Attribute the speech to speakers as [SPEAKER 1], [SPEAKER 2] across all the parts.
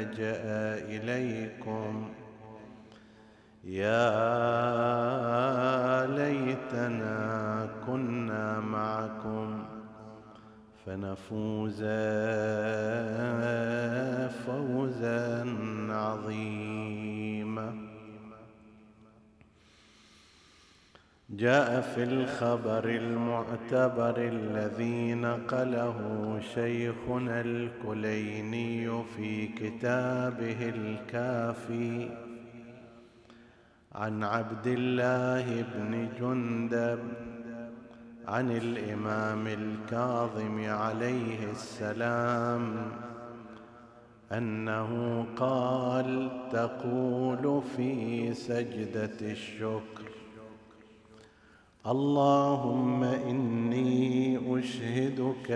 [SPEAKER 1] لجا إليكم. يا ليتنا كنا معكم فنفوز فوزا. جاء في الخبر المعتبر الذي نقله شيخنا الكليني في كتابه الكافي عن عبد الله بن جندب عن الإمام الكاظم عليه السلام أنه قال تقول في سجدة الشكر اللهم إني أشهدك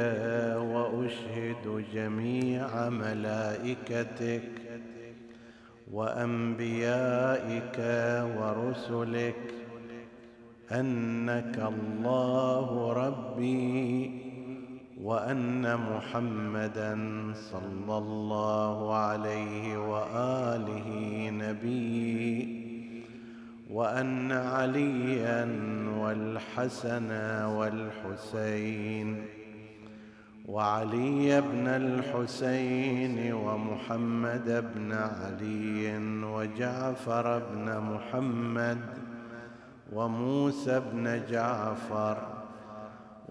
[SPEAKER 1] وأشهد جميع ملائكتك وأنبيائك ورسلك أنك الله ربي وأن محمدا صلى الله عليه وآله نبي وأن عليا والحسن والحسين وعلي بن الحسين ومحمد بن علي وجعفر بن محمد وموسى بن جعفر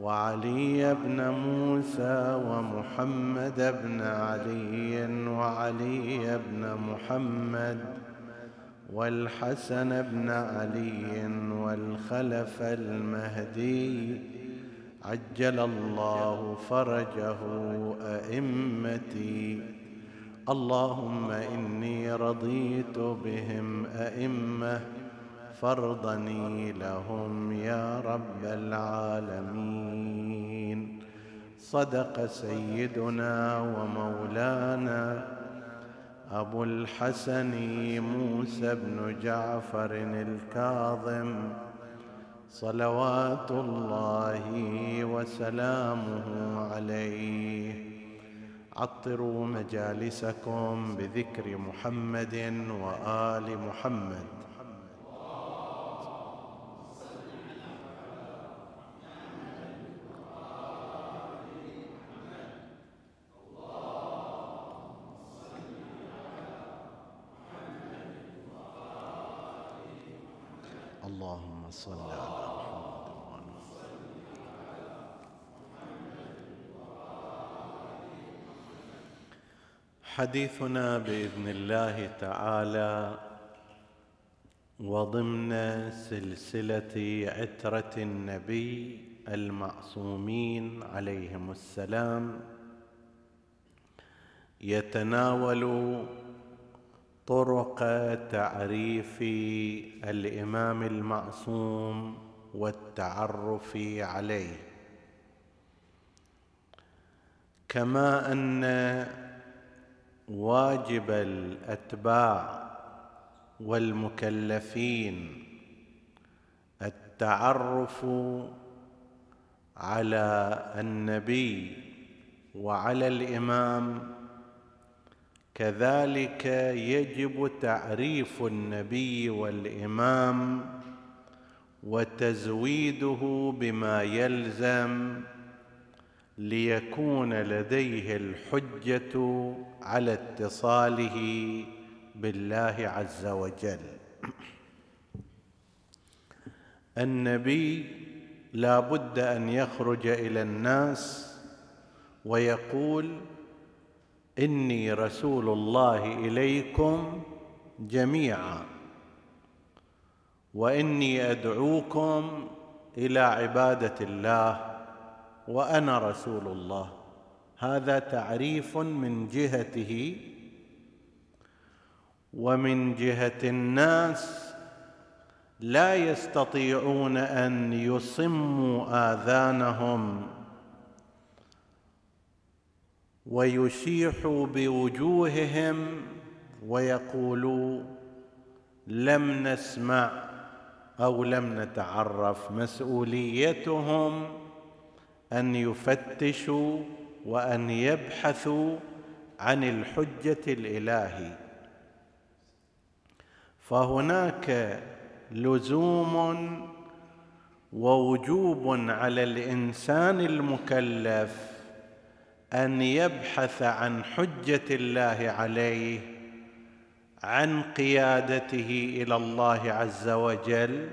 [SPEAKER 1] وعلي بن موسى ومحمد بن علي وعلي بن محمد والحسن بن علي والخلف المهدي عجل الله فرجه أئمتي. اللهم إني رضيت بهم أئمة فارضني لهم يا رب العالمين. صدق سيدنا ومولانا أبو الحسن موسى بن جعفر الكاظم صلوات الله وسلامه عليه. عطروا مجالسكم بذكر محمد وآل محمد اللهم صل على محمد حديثنا بإذن الله تعالى. وضمن سلسلة عترة النبي المعصومين عليهم السلام. يتناول طرق تعريف الإمام المعصوم والتعرف عليه. كما أن واجب الأتباع والمكلفين التعرف على النبي وعلى الإمام. كذلك يجب تعريف النبي والإمام وتزويده بما يلزم ليكون لديه الحجة على اتصاله بالله عز وجل. النبي لا بد أن يخرج إلى الناس ويقول إني رسول الله إليكم جميعا وإني أدعوكم إلى عبادة الله وأنا رسول الله. هذا تعريف من جهته ومن جهة الناس لا يستطيعون أن يصموا آذانهم ويشيحوا بوجوههم ويقولوا لم نسمع أو لم نتعرف مسؤوليتهم أن يفتشوا وأن يبحثوا عن الحجة الإلهي. فهناك لزوم ووجوب على الإنسان المكلف أن يبحث عن حجة الله عليه عن قيادته إلى الله عز وجل.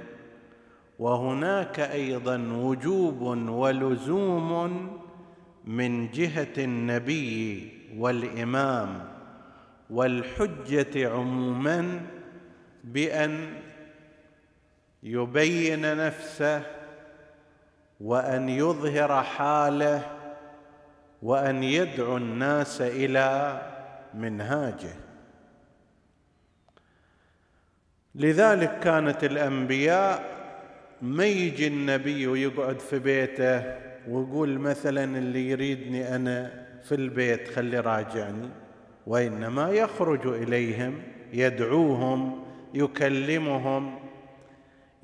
[SPEAKER 1] وهناك أيضا وجوب ولزوم من جهة النبي والإمام والحجة عموما بأن يبين نفسه وأن يظهر حاله وأن يدعو الناس إلى منهاجه. لذلك كانت الأنبياء ما يجي النبي ويقعد في بيته ويقول مثلا اللي يريدني أنا في البيت خلي راجعني وإنما يخرج إليهم يدعوهم يكلمهم.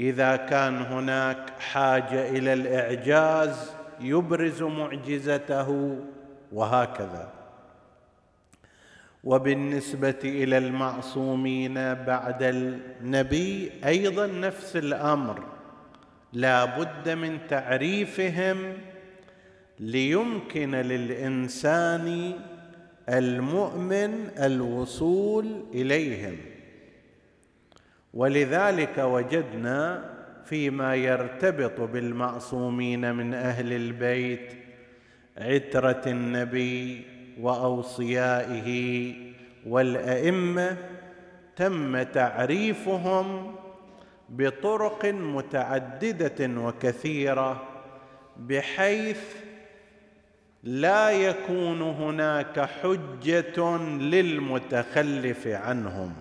[SPEAKER 1] إذا كان هناك حاجة إلى الإعجاز يبرز معجزته وهكذا. وبالنسبة إلى المعصومين بعد النبي أيضا نفس الأمر. لا بد من تعريفهم ليمكن للإنسان المؤمن الوصول إليهم. ولذلك وجدنا فيما يرتبط بالمعصومين من أهل البيت عترة النبي وأوصيائه والأئمة تم تعريفهم بطرق متعددة وكثيرة بحيث لا يكون هناك حجة للمتخلف عنهم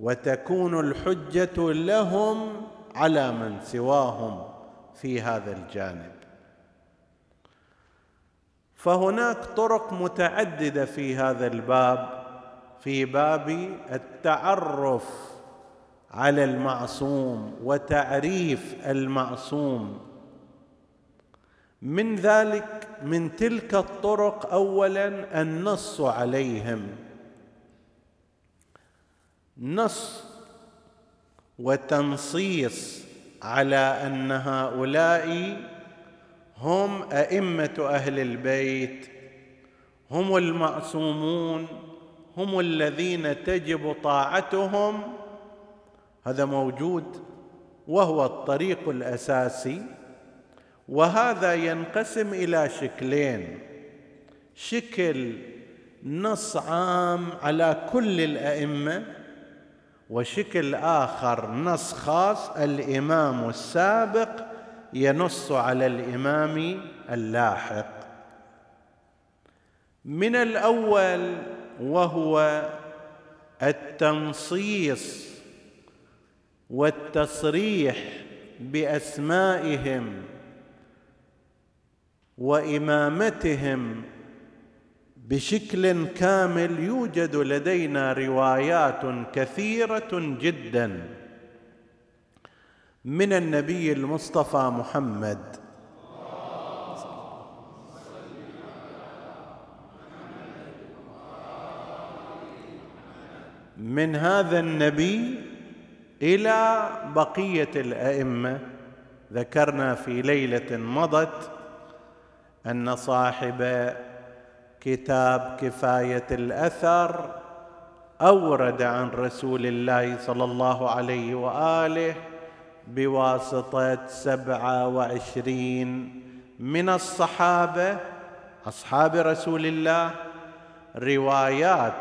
[SPEAKER 1] وتكون الحجة لهم على من سواهم في هذا الجانب. فهناك طرق متعددة في هذا الباب في باب التعرف على المعصوم وتعريف المعصوم. من ذلك من تلك الطرق اولا النص عليهم. نص وتنصيص على أن هؤلاء هم أئمة أهل البيت هم المعصومون هم الذين تجب طاعتهم هذا موجود وهو الطريق الأساسي وهذا ينقسم إلى شكلين. شكل نص عام على كل الأئمة وشكل آخر نص خاص الإمام السابق ينص على الإمام اللاحق. من الأول وهو التنصيص والتصريح بأسمائهم وإمامتهم بشكل كامل يوجد لدينا روايات كثيرة جدا من النبي المصطفى محمد. من هذا النبي إلى بقية الأئمة. ذكرنا في ليلة مضت أن صاحب كتاب كفاية الأثر أورد عن رسول الله صلى الله عليه وآله بواسطة سبعة وعشرين من الصحابة أصحاب رسول الله روايات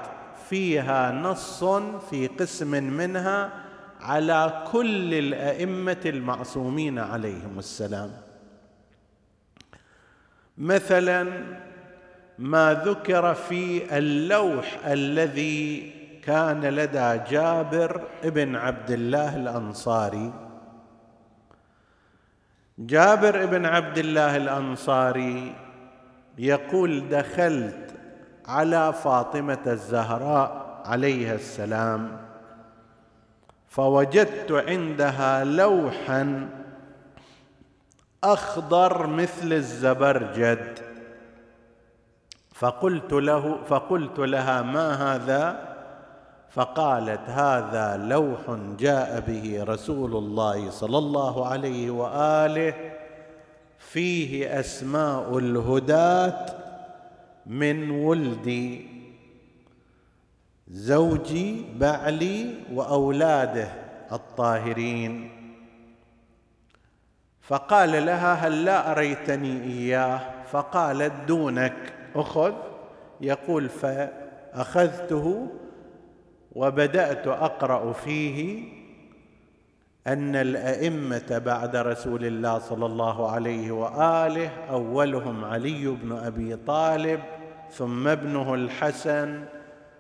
[SPEAKER 1] فيها نص في قسم منها على كل الأئمة المعصومين عليهم السلام. مثلا ما ذكر في اللوح الذي كان لدى جابر بن عبد الله الأنصاري. جابر بن عبد الله الأنصاري يقول دخلت على فاطمة الزهراء عليها السلام فوجدت عندها لوحا أخضر مثل الزبرجد. فقلت له فقلت لها ما هذا؟ فقالت هذا لوح جاء به رسول الله صلى الله عليه وآله. فيه أسماء الهداة من ولدي. زوجي بعلي وأولاده الطاهرين. فقال لها هل لا أريتني إياه؟ فقالت دونك. أخذ. يقول فأخذته وبدأت أقرأ فيه أن الأئمة بعد رسول الله صلى الله عليه وآله أولهم علي بن أبي طالب ثم ابنه الحسن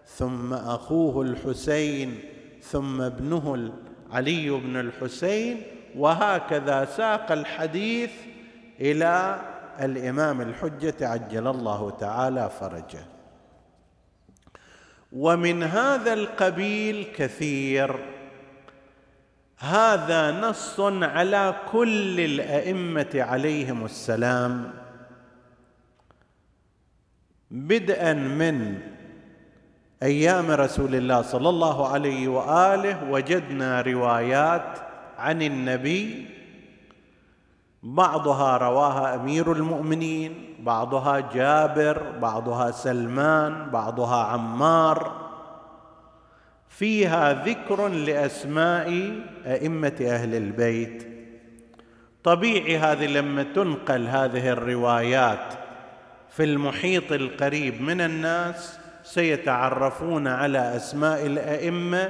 [SPEAKER 1] ثم أخوه الحسين ثم ابنه علي بن الحسين وهكذا ساق الحديث إلى الإمام الحجة عجل الله تعالى فرجه. ومن هذا القبيل كثير. هذا نص على كل الأئمة عليهم السلام. بدءا من أيام رسول الله صلى الله عليه وآله وجدنا روايات عن النبي بعضها رواها أمير المؤمنين بعضها جابر بعضها سلمان بعضها عمار. فيها ذكر لأسماء أئمة أهل البيت. طبيعي هذه لما تنقل هذه الروايات في المحيط القريب من الناس سيتعرفون على أسماء الأئمة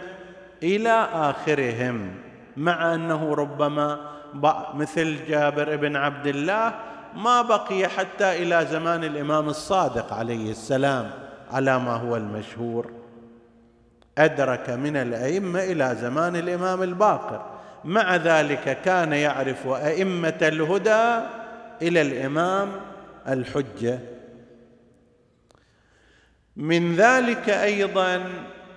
[SPEAKER 1] إلى آخرهم مع أنه ربما مثل جابر بن عبد الله ما بقي حتى إلى زمان الإمام الصادق عليه السلام على ما هو المشهور. أدرك من الأئمة إلى زمان الإمام الباقر. مع ذلك كان يعرف أئمة الهدى إلى الإمام الحجة. من ذلك أيضا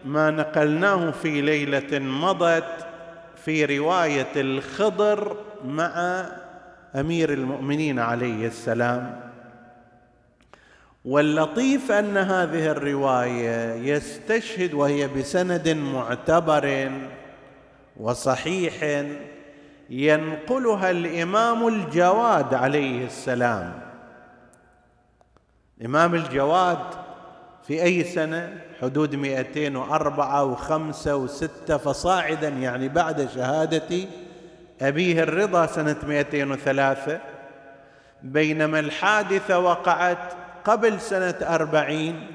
[SPEAKER 1] ما نقلناه في ليلة مضت في رواية الخضر مع أمير المؤمنين عليه السلام. واللطيف أن هذه الرواية يستشهد وهي بسند معتبر وصحيح ينقلها الإمام الجواد عليه السلام. الامام الجواد في أي سنة؟ حدود 204 و5 و6 فصاعدا يعني بعد شهادة أبيه الرضا سنة 203 بينما الحادثة وقعت قبل سنة أربعين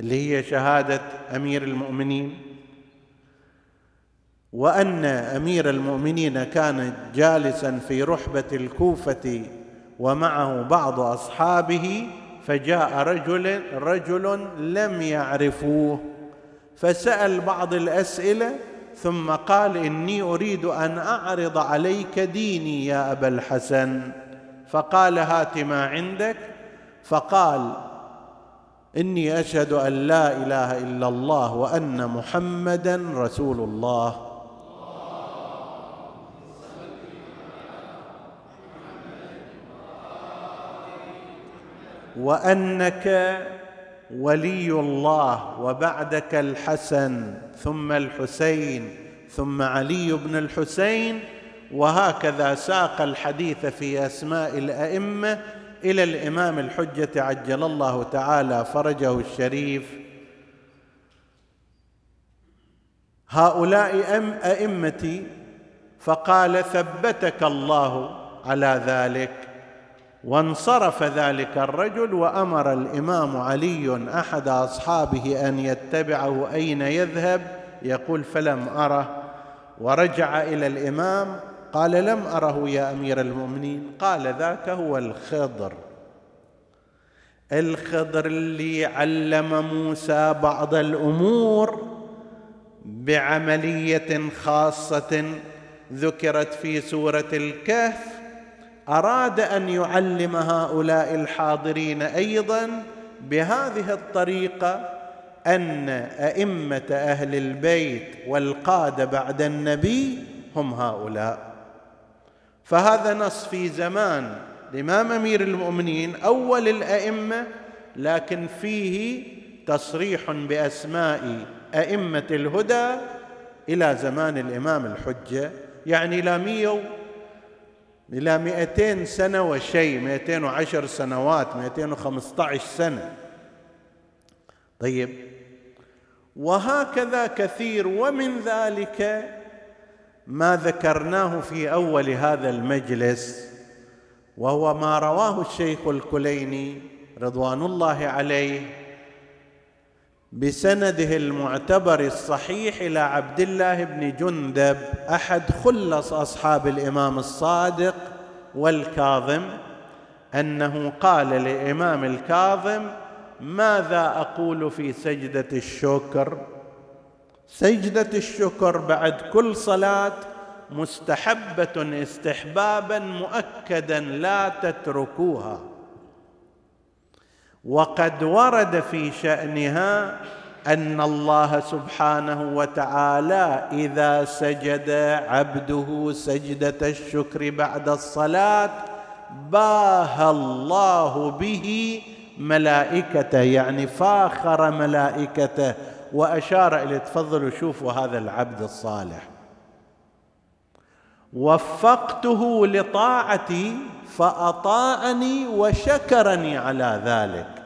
[SPEAKER 1] اللي هي شهادة أمير المؤمنين. وأن أمير المؤمنين كان جالسا في رحبة الكوفة ومعه بعض أصحابه فجاء رجل رجل لم يعرفوه فسأل بعض الأسئلة ثم قال إني أريد أن أعرض عليك ديني يا أبا الحسن. فقال هات ما عندك. فقال إني أشهد أن لا إله إلا الله وأن محمدا رسول الله. وأنك ولي الله وبعدك الحسن ثم الحسين ثم علي بن الحسين وهكذا ساق الحديث في أسماء الأئمة إلى الإمام الحجة عجل الله تعالى فرجه الشريف. هؤلاء أئمتي فقال ثبتك الله على ذلك. وانصرف ذلك الرجل وأمر الإمام علي أحد أصحابه أن يتبعه أين يذهب. يقول فلم أره. ورجع إلى الإمام قال لم أره يا أمير المؤمنين. قال ذاك هو الخضر. الخضر اللي علم موسى بعض الأمور بعملية خاصة ذكرت في سورة الكهف. أراد أن يعلم هؤلاء الحاضرين أيضا بهذه الطريقة أن أئمة أهل البيت والقادة بعد النبي هم هؤلاء. فهذا نص في زمان الامام أمير المؤمنين أول الأئمة لكن فيه تصريح بأسماء أئمة الهدى إلى زمان الإمام الحجة يعني إلى مئة إلى مئتين سنة وشيء مئتين وعشر سنوات مئتين وخمسة عشر سنة. طيب. وهكذا كثير ومن ذلك ما ذكرناه في أول هذا المجلس وهو ما رواه الشيخ الكليني رضوان الله عليه بسنده المعتبر الصحيح إلى عبد الله بن جندب أحد خلص أصحاب الإمام الصادق والكاظم أنه قال للامام الكاظم ماذا أقول في سجدة الشكر؟ سجدة الشكر بعد كل صلاة مستحبة استحبابا مؤكدا لا تتركوها. وقد ورد في شأنها أن الله سبحانه وتعالى إذا سجد عبده سجدة الشكر بعد الصلاة باهى الله به ملائكته يعني فاخر ملائكته وأشار إلى تفضلوا شوفوا هذا العبد الصالح. وفقته لطاعتي فأطاعني وشكرني على ذلك.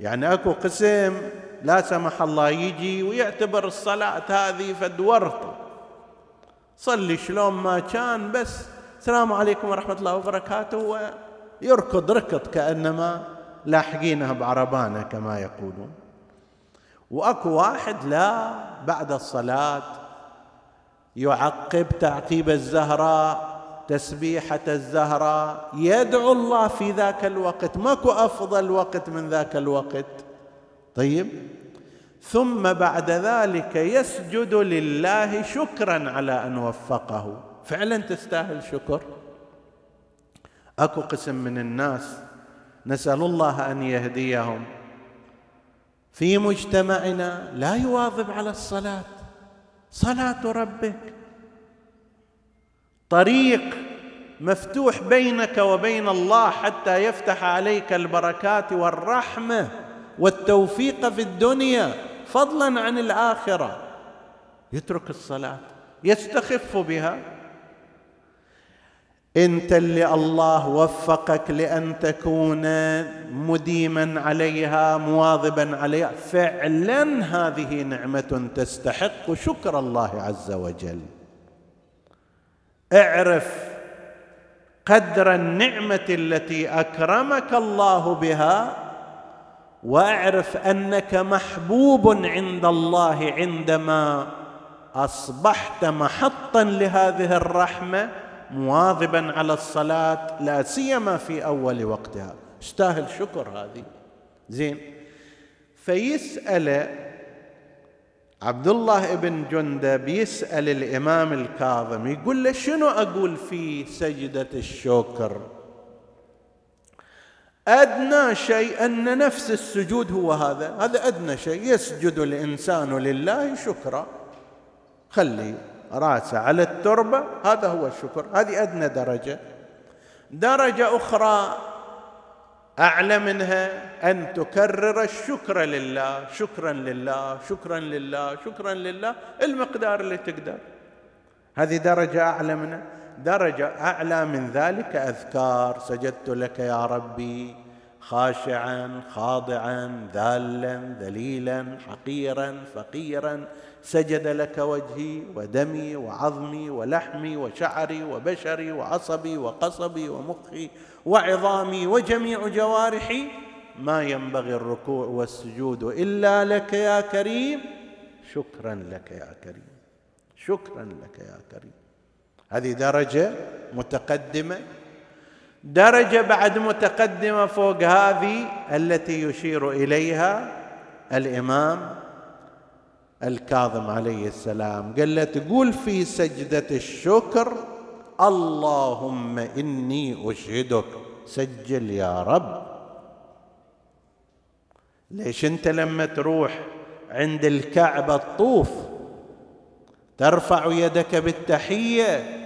[SPEAKER 1] يعني أكو قسم لا سمح الله يجي ويعتبر الصلاة هذه فد ورطه صلي شلون ما كان بس. السلام عليكم ورحمة الله وبركاته ويركض ركض كأنما لاحقينها بعربانة كما يقولون. وأكو واحد لا بعد الصلاة يعقب تعقيب الزهراء تسبيحة الزهراء. يدعو الله في ذاك الوقت. ماكو أفضل وقت من ذاك الوقت. طيب. ثم بعد ذلك يسجد لله شكرا على أن وفقه. فعلا تستاهل شكر. أكو قسم من الناس نسأل الله أن يهديهم. في مجتمعنا لا يواظب على الصلاة. صلاة ربك. طريق مفتوح بينك وبين الله حتى يفتح عليك البركات والرحمة والتوفيق في الدنيا فضلا عن الآخرة. يترك الصلاة يستخف بها. أنت اللي الله وفقك لأن تكون مديما عليها مواظبا عليها. فعلا هذه نعمة تستحق شكر الله عز وجل. اعرف قدر النعمة التي أكرمك الله بها وأعرف أنك محبوب عند الله عندما أصبحت محطا لهذه الرحمة مواظبا على الصلاة لا سيما في أول وقتها. استاهل شكر هذه. زين. فيسأل عبد الله بن جندب يسأل الإمام الكاظم يقول له شنو أقول في سجدة الشكر؟ أدنى شيء أن نفس السجود هو هذا. هذا أدنى شيء. يسجد الإنسان لله شكرا. خلي راسه على التربة. هذا هو الشكر. هذه أدنى درجة. درجة أخرى أعلى منها أن تكرر الشكر لله شكرا لله شكرا لله شكرا لله المقدار اللي تقدر. هذه درجة أعلى منها. درجة أعلى من ذلك أذكار. سجدت لك يا ربي خاشعا خاضعا ذالا ذليلا حقيرا فقيرا. سجد لك وجهي ودمي وعظمي ولحمي وشعري وبشري وعصبي وقصبي ومخي وعظامي وجميع جوارحي ما ينبغي الركوع والسجود إلا لك يا كريم. شكرا لك يا كريم. شكرا لك يا كريم. هذه درجة متقدمة. درجة بعد متقدمة فوق هذه التي يشير إليها الإمام الكاظم عليه السلام. قال له تقول في سجدة الشكر اللهم إني أشهدك. سجل يا رب. ليش أنت لما تروح عند الكعبة الطوف ترفع يدك بالتحية.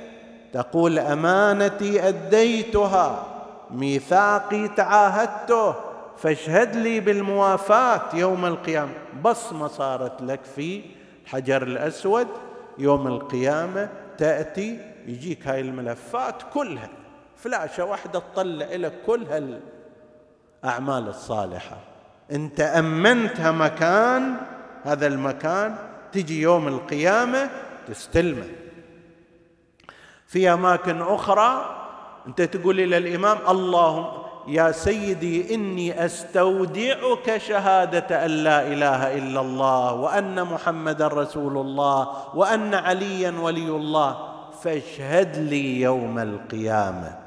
[SPEAKER 1] تقول أمانتي أديتها. ميثاقي تعاهدته. فاشهد لي بالموافاة يوم القيامة. بصمة صارت لك في الحجر الأسود. يوم القيامة تأتي يجيك هاي الملفات كلها فلاشة واحدة تطلع لك كل هالاعمال الصالحة. أنت أمنتها مكان هذا المكان تجي يوم القيامة تستلمه. في أماكن أخرى أنت تقول إلى الإمام اللهم يا سيدي إني أستودعك شهادة أن لا إله إلا الله وأن محمدا رسول الله وأن عليا ولي الله. فاشهد لي يوم القيامة.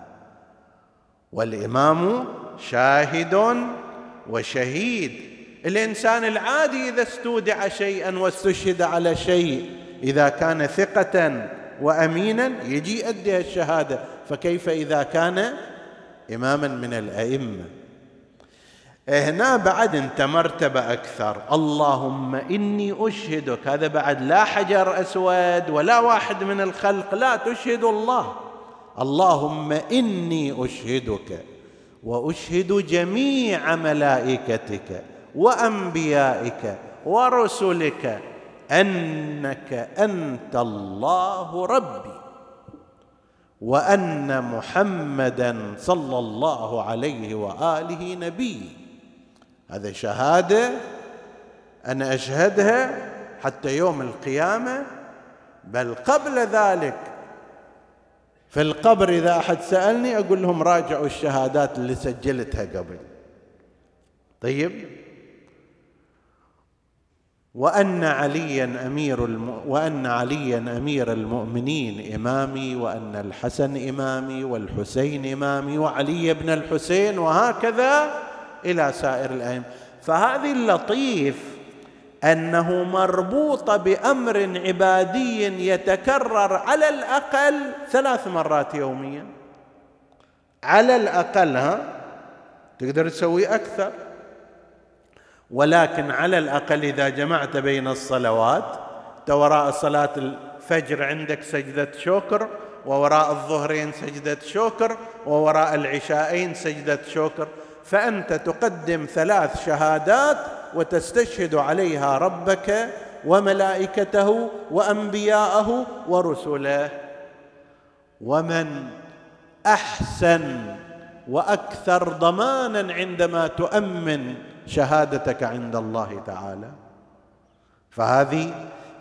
[SPEAKER 1] والإمام شاهد وشهيد. الإنسان العادي إذا استودع شيئا واستشهد على شيء إذا كان ثقة وامينا يجي يؤدي الشهادة. فكيف إذا كان اماما من الأئمة؟ هنا بعد انت مرتبه أكثر. اللهم إني أشهدك. هذا بعد لا حجر أسود ولا واحد من الخلق. لا تشهد الله. اللهم إني أشهدك وأشهد جميع ملائكتك وأنبيائك ورسلك أنك أنت الله ربي وأن محمدا صلى الله عليه وآله نبي. هذا شهادة أنا أشهدها حتى يوم القيامة بل قبل ذلك في القبر إذا أحد سألني أقول لهم راجعوا الشهادات اللي سجلتها قبل. طيب؟ وأن عليا أمير الم... وأن عليا أمير المؤمنين إمامي وأن الحسن إمامي والحسين إمامي وعلي بن الحسين وهكذا إلى سائر الأئمة. فهذه اللطيف أنه مربوطه بأمر عبادي يتكرر على الأقل ثلاث مرات يوميا. على الأقل ها؟ تقدر تسوي أكثر. ولكن على الأقل إذا جمعت بين الصلوات وراء صلاة الفجر عندك سجدة شكر ووراء الظهرين سجدة شكر ووراء العشاءين سجدة شكر. فأنت تقدم ثلاث شهادات وتستشهد عليها ربك وملائكته وأنبياءه ورسله. ومن أحسن وأكثر ضمانا عندما تؤمن شهادتك عند الله تعالى. فهذه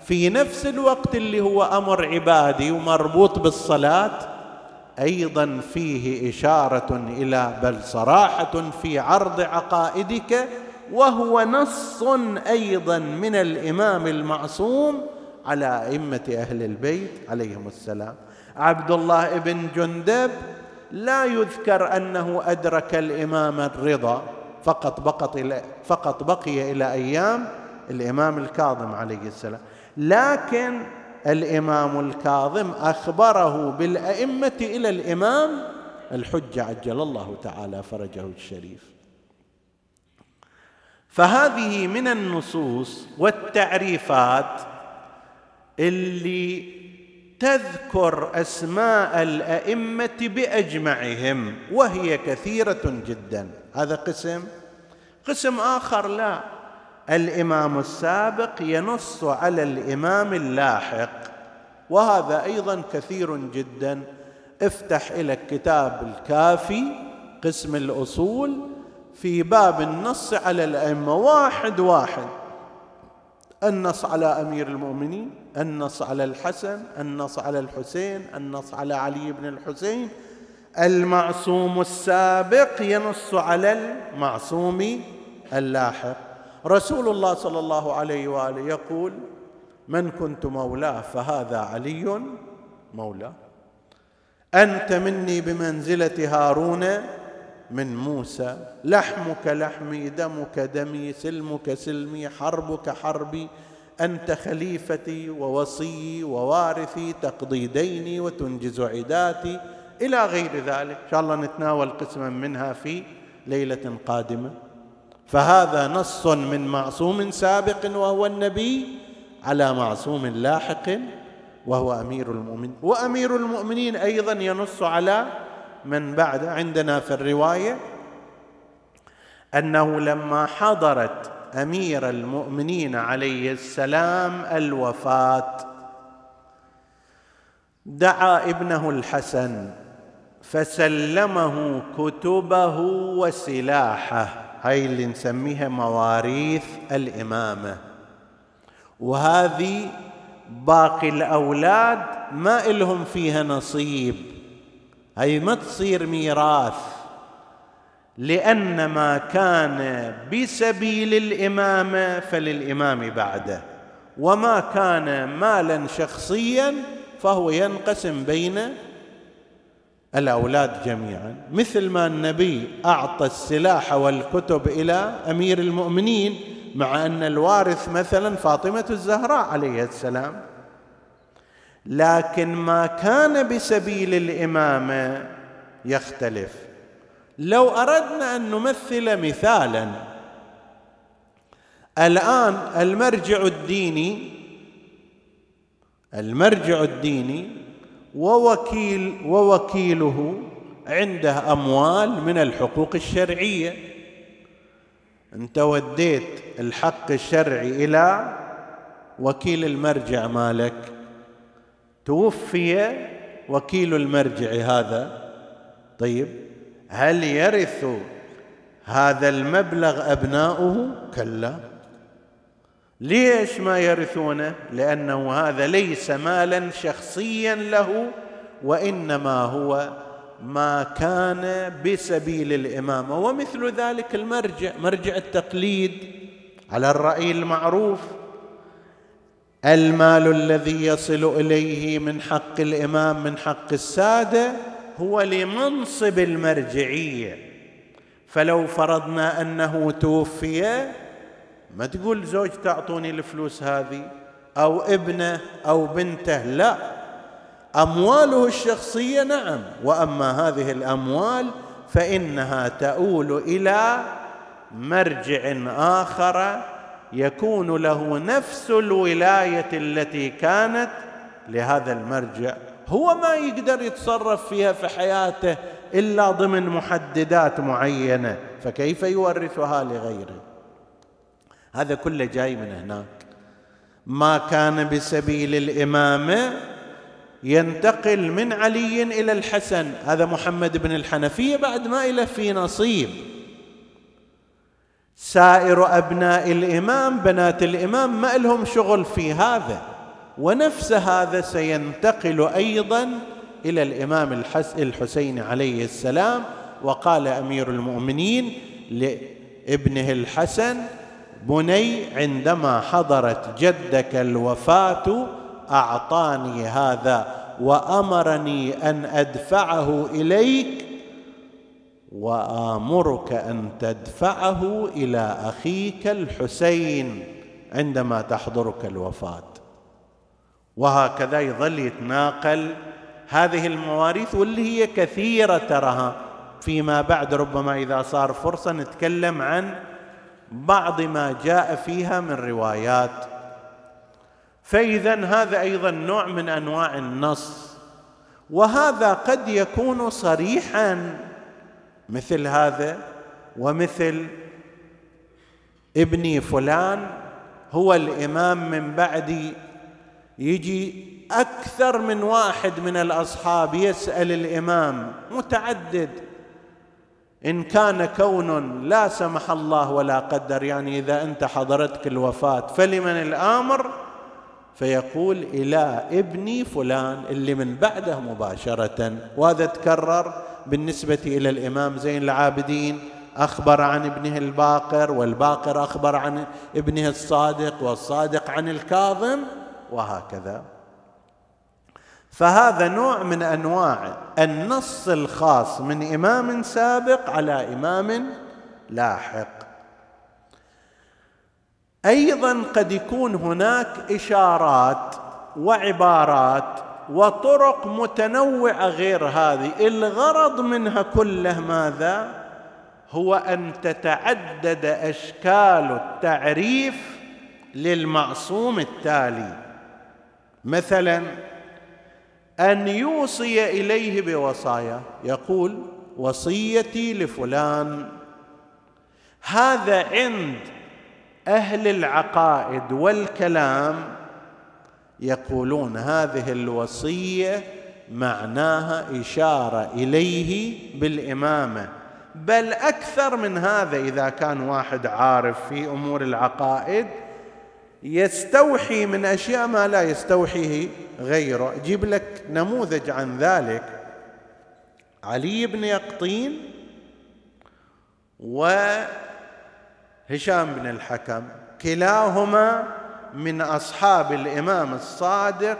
[SPEAKER 1] في نفس الوقت اللي هو أمر عبادي ومربوط بالصلاة أيضا فيه إشارة إلى بل صراحة في عرض عقائدك وهو نص أيضا من الإمام المعصوم على أئمة أهل البيت عليهم السلام. عبد الله بن جندب لا يذكر أنه أدرك الإمام الرضا فقط بقت فقط بقي إلى أيام الإمام الكاظم عليه السلام. لكن الإمام الكاظم أخبره بالأئمة إلى الإمام الحجه عجل الله تعالى فرجه الشريف. فهذه من النصوص والتعريفات اللي تذكر أسماء الأئمة بأجمعهم وهي كثيرة جدا. هذا قسم؟ قسم آخر لا. الإمام السابق ينص على الإمام اللاحق وهذا أيضا كثير جدا. افتح لك كتاب الكافي قسم الأصول في باب النص على الأئمة. واحد واحد. النص على أمير المؤمنين النص على الحسن النص على الحسين النص على علي بن الحسين. المعصوم السابق ينص على المعصوم اللاحق. رسول الله صلى الله عليه وآله يقول من كنت مولاه فهذا علي مولاه. أنت مني بمنزلة هارون من موسى. لحمك لحمي دمك دمي سلمك سلمي حربك حربي. أنت خليفتي ووصيي ووارثي تقضي ديني وتنجز عداتي. إلى غير ذلك. إن شاء الله نتناول قسما منها في ليلة قادمة. فهذا نص من معصوم سابق وهو النبي على معصوم لاحق وهو أمير المؤمنين وأمير المؤمنين أيضا ينص على من بعد. عندنا في الرواية أنه لما حضرت أمير المؤمنين عليه السلام الوفاة دعا ابنه الحسن فسلمه كتبه وسلاحه. هاي اللي نسميها مواريث الإمامة. وهذه باقي الأولاد ما إلهم فيها نصيب. هي ما تصير ميراث. لأن ما كان بسبيل الإمامة فللإمام بعده. وما كان مالا شخصيا فهو ينقسم بين الأولاد جميعا. مثل ما النبي أعطى السلاح والكتب إلى أمير المؤمنين مع أن الوارث مثلا فاطمة الزهراء عليه السلام. لكن ما كان بسبيل الإمامة يختلف. لو أردنا أن نمثل مثالا الآن المرجع الديني المرجع الديني ووكيل ووكيله عنده أموال من الحقوق الشرعية. أنت وديت الحق الشرعي إلى وكيل المرجع مالك. توفي وكيل المرجع هذا. طيب هل يرث هذا المبلغ أبناؤه؟ كلا. ليش ما يرثونه؟ لأنه هذا ليس مالا شخصيا له وإنما هو ما كان بسبيل الإمامة. ومثل ذلك المرجع مرجع التقليد على الرأي المعروف. المال الذي يصل إليه من حق الإمام من حق السادة هو لمنصب المرجعية. فلو فرضنا أنه توفي ما تقول زوج تعطوني الفلوس هذه؟ أو ابنه أو بنته؟ لا. أمواله الشخصية نعم. وأما هذه الأموال فإنها تؤول إلى مرجع آخر يكون له نفس الولاية التي كانت لهذا المرجع. هو ما يقدر يتصرف فيها في حياته إلا ضمن محددات معينة. فكيف يورثها لغيره؟ هذا كله جاي من هناك. ما كان بسبيل الامامه ينتقل من علي إلى الحسن. هذا محمد بن الحنفيه بعد ما إله في نصيب. سائر أبناء الإمام بنات الإمام ما لهم شغل في هذا. ونفس هذا سينتقل أيضا إلى الإمام الحسين عليه السلام وقال أمير المؤمنين لابنه الحسن بني عندما حضرت جدك الوفاة أعطاني هذا وأمرني أن أدفعه إليك وآمرك أن تدفعه إلى أخيك الحسين عندما تحضرك الوفاة. وهكذا يظل يتناقل هذه المواريث واللي هي كثيرة تراها. فيما بعد ربما إذا صار فرصة نتكلم عن بعض ما جاء فيها من روايات. فاذا هذا أيضا نوع من أنواع النص. وهذا قد يكون صريحا مثل هذا ومثل ابني فلان هو الإمام من بعدي يجي أكثر من واحد من الأصحاب يسأل الإمام متعدد. إن كان كون لا سمح الله ولا قدر يعني إذا أنت حضرتك الوفاة فلمن الآمر؟ فيقول إلى ابني فلان اللي من بعده مباشرة. وهذا تكرر بالنسبة إلى الإمام زين العابدين. أخبر عن ابنه الباقر والباقر أخبر عن ابنه الصادق والصادق عن الكاظم وهكذا. فهذا نوع من أنواع النص الخاص من إمام سابق على إمام لاحق. أيضا قد يكون هناك إشارات وعبارات وطرق متنوعة غير هذه. الغرض منها كله ماذا؟ هو أن تتعدد أشكال التعريف للمعصوم التالي. مثلا أن يوصي إليه بوصايا. يقول وصيتي لفلان. هذا عند أهل العقائد والكلام يقولون هذه الوصية معناها إشارة إليه بالإمامة. بل أكثر من هذا إذا كان واحد عارف في أمور العقائد يستوحي من أشياء ما لا يستوحيه غيره. أجيب لك نموذج عن ذلك. علي بن يقطين وهشام بن الحكم. كلاهما من أصحاب الإمام الصادق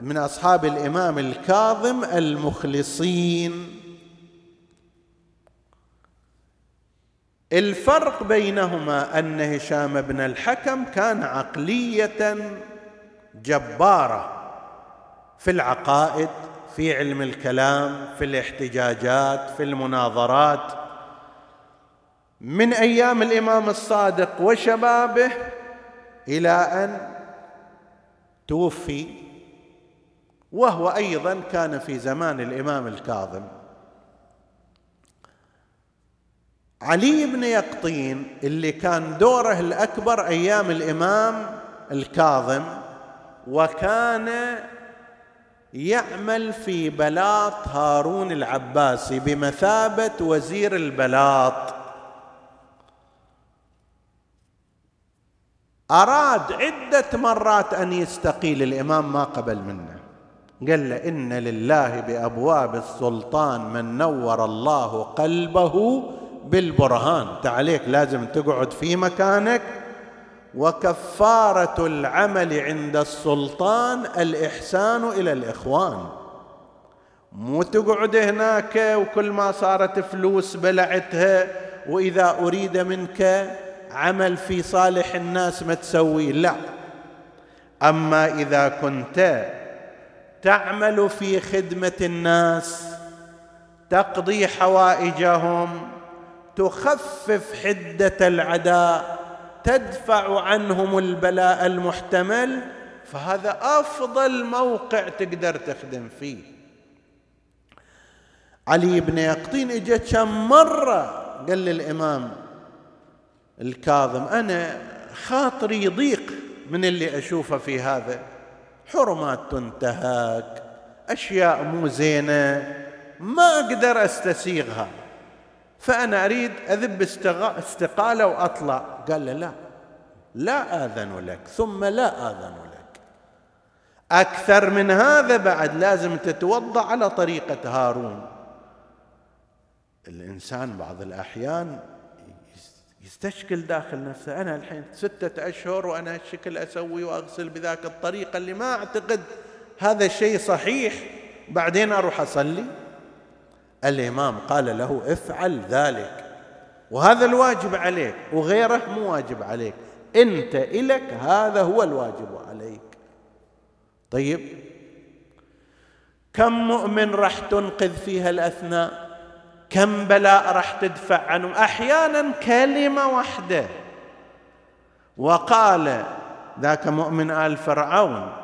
[SPEAKER 1] من أصحاب الإمام الكاظم المخلصين. الفرق بينهما أن هشام بن الحكم كان عقلية جبارة في العقائد في علم الكلام في الاحتجاجات في المناظرات. من أيام الإمام الصادق وشبابه إلى أن توفي وهو أيضا كان في زمان الإمام الكاظم. علي بن يقطين اللي كان دوره الأكبر أيام الإمام الكاظم وكان يعمل في بلاط هارون العباسي بمثابة وزير البلاط. أراد عدة مرات أن يستقيل الإمام ما قبل منه. قال له إن لله بأبواب السلطان من نور الله قلبه بالبرهان. تعليك لازم تقعد في مكانك. وكفارة العمل عند السلطان الإحسان إلى الإخوان. مو تقعد هناك وكل ما صارت فلوس بلعتها وإذا أريد منك عمل في صالح الناس ما تسوي. لا. أما إذا كنت تعمل في خدمة الناس تقضي حوائجهم تخفف حدة العداء تدفع عنهم البلاء المحتمل فهذا أفضل موقع تقدر تخدم فيه. علي بن يقطين اجت كم مرة قال للإمام الكاظم أنا خاطري يضيق من اللي أشوفه في هذا. حرمات تنتهك أشياء مو زينة ما أقدر أستسيغها. فأنا أريد أذب استقالة وأطلع. قال له لا. لا آذن لك ثم لا آذن لك. أكثر من هذا بعد لازم تتوضأ على طريقة هارون. الإنسان بعض الأحيان يستشكل داخل نفسه أنا الحين ستة أشهر وأنا هالشكل أسوي وأغسل بذاك الطريقة اللي ما أعتقد هذا الشيء صحيح بعدين أروح أصلي. الإمام قال له افعل ذلك. وهذا الواجب عليك وغيره مو واجب عليك. انت إلك هذا هو الواجب عليك. طيب. كم مؤمن راح تنقذ فيها الأثناء؟ كم بلاء راح تدفع عنه أحيانا كلمة واحدة. وقال ذاك مؤمن آل فرعون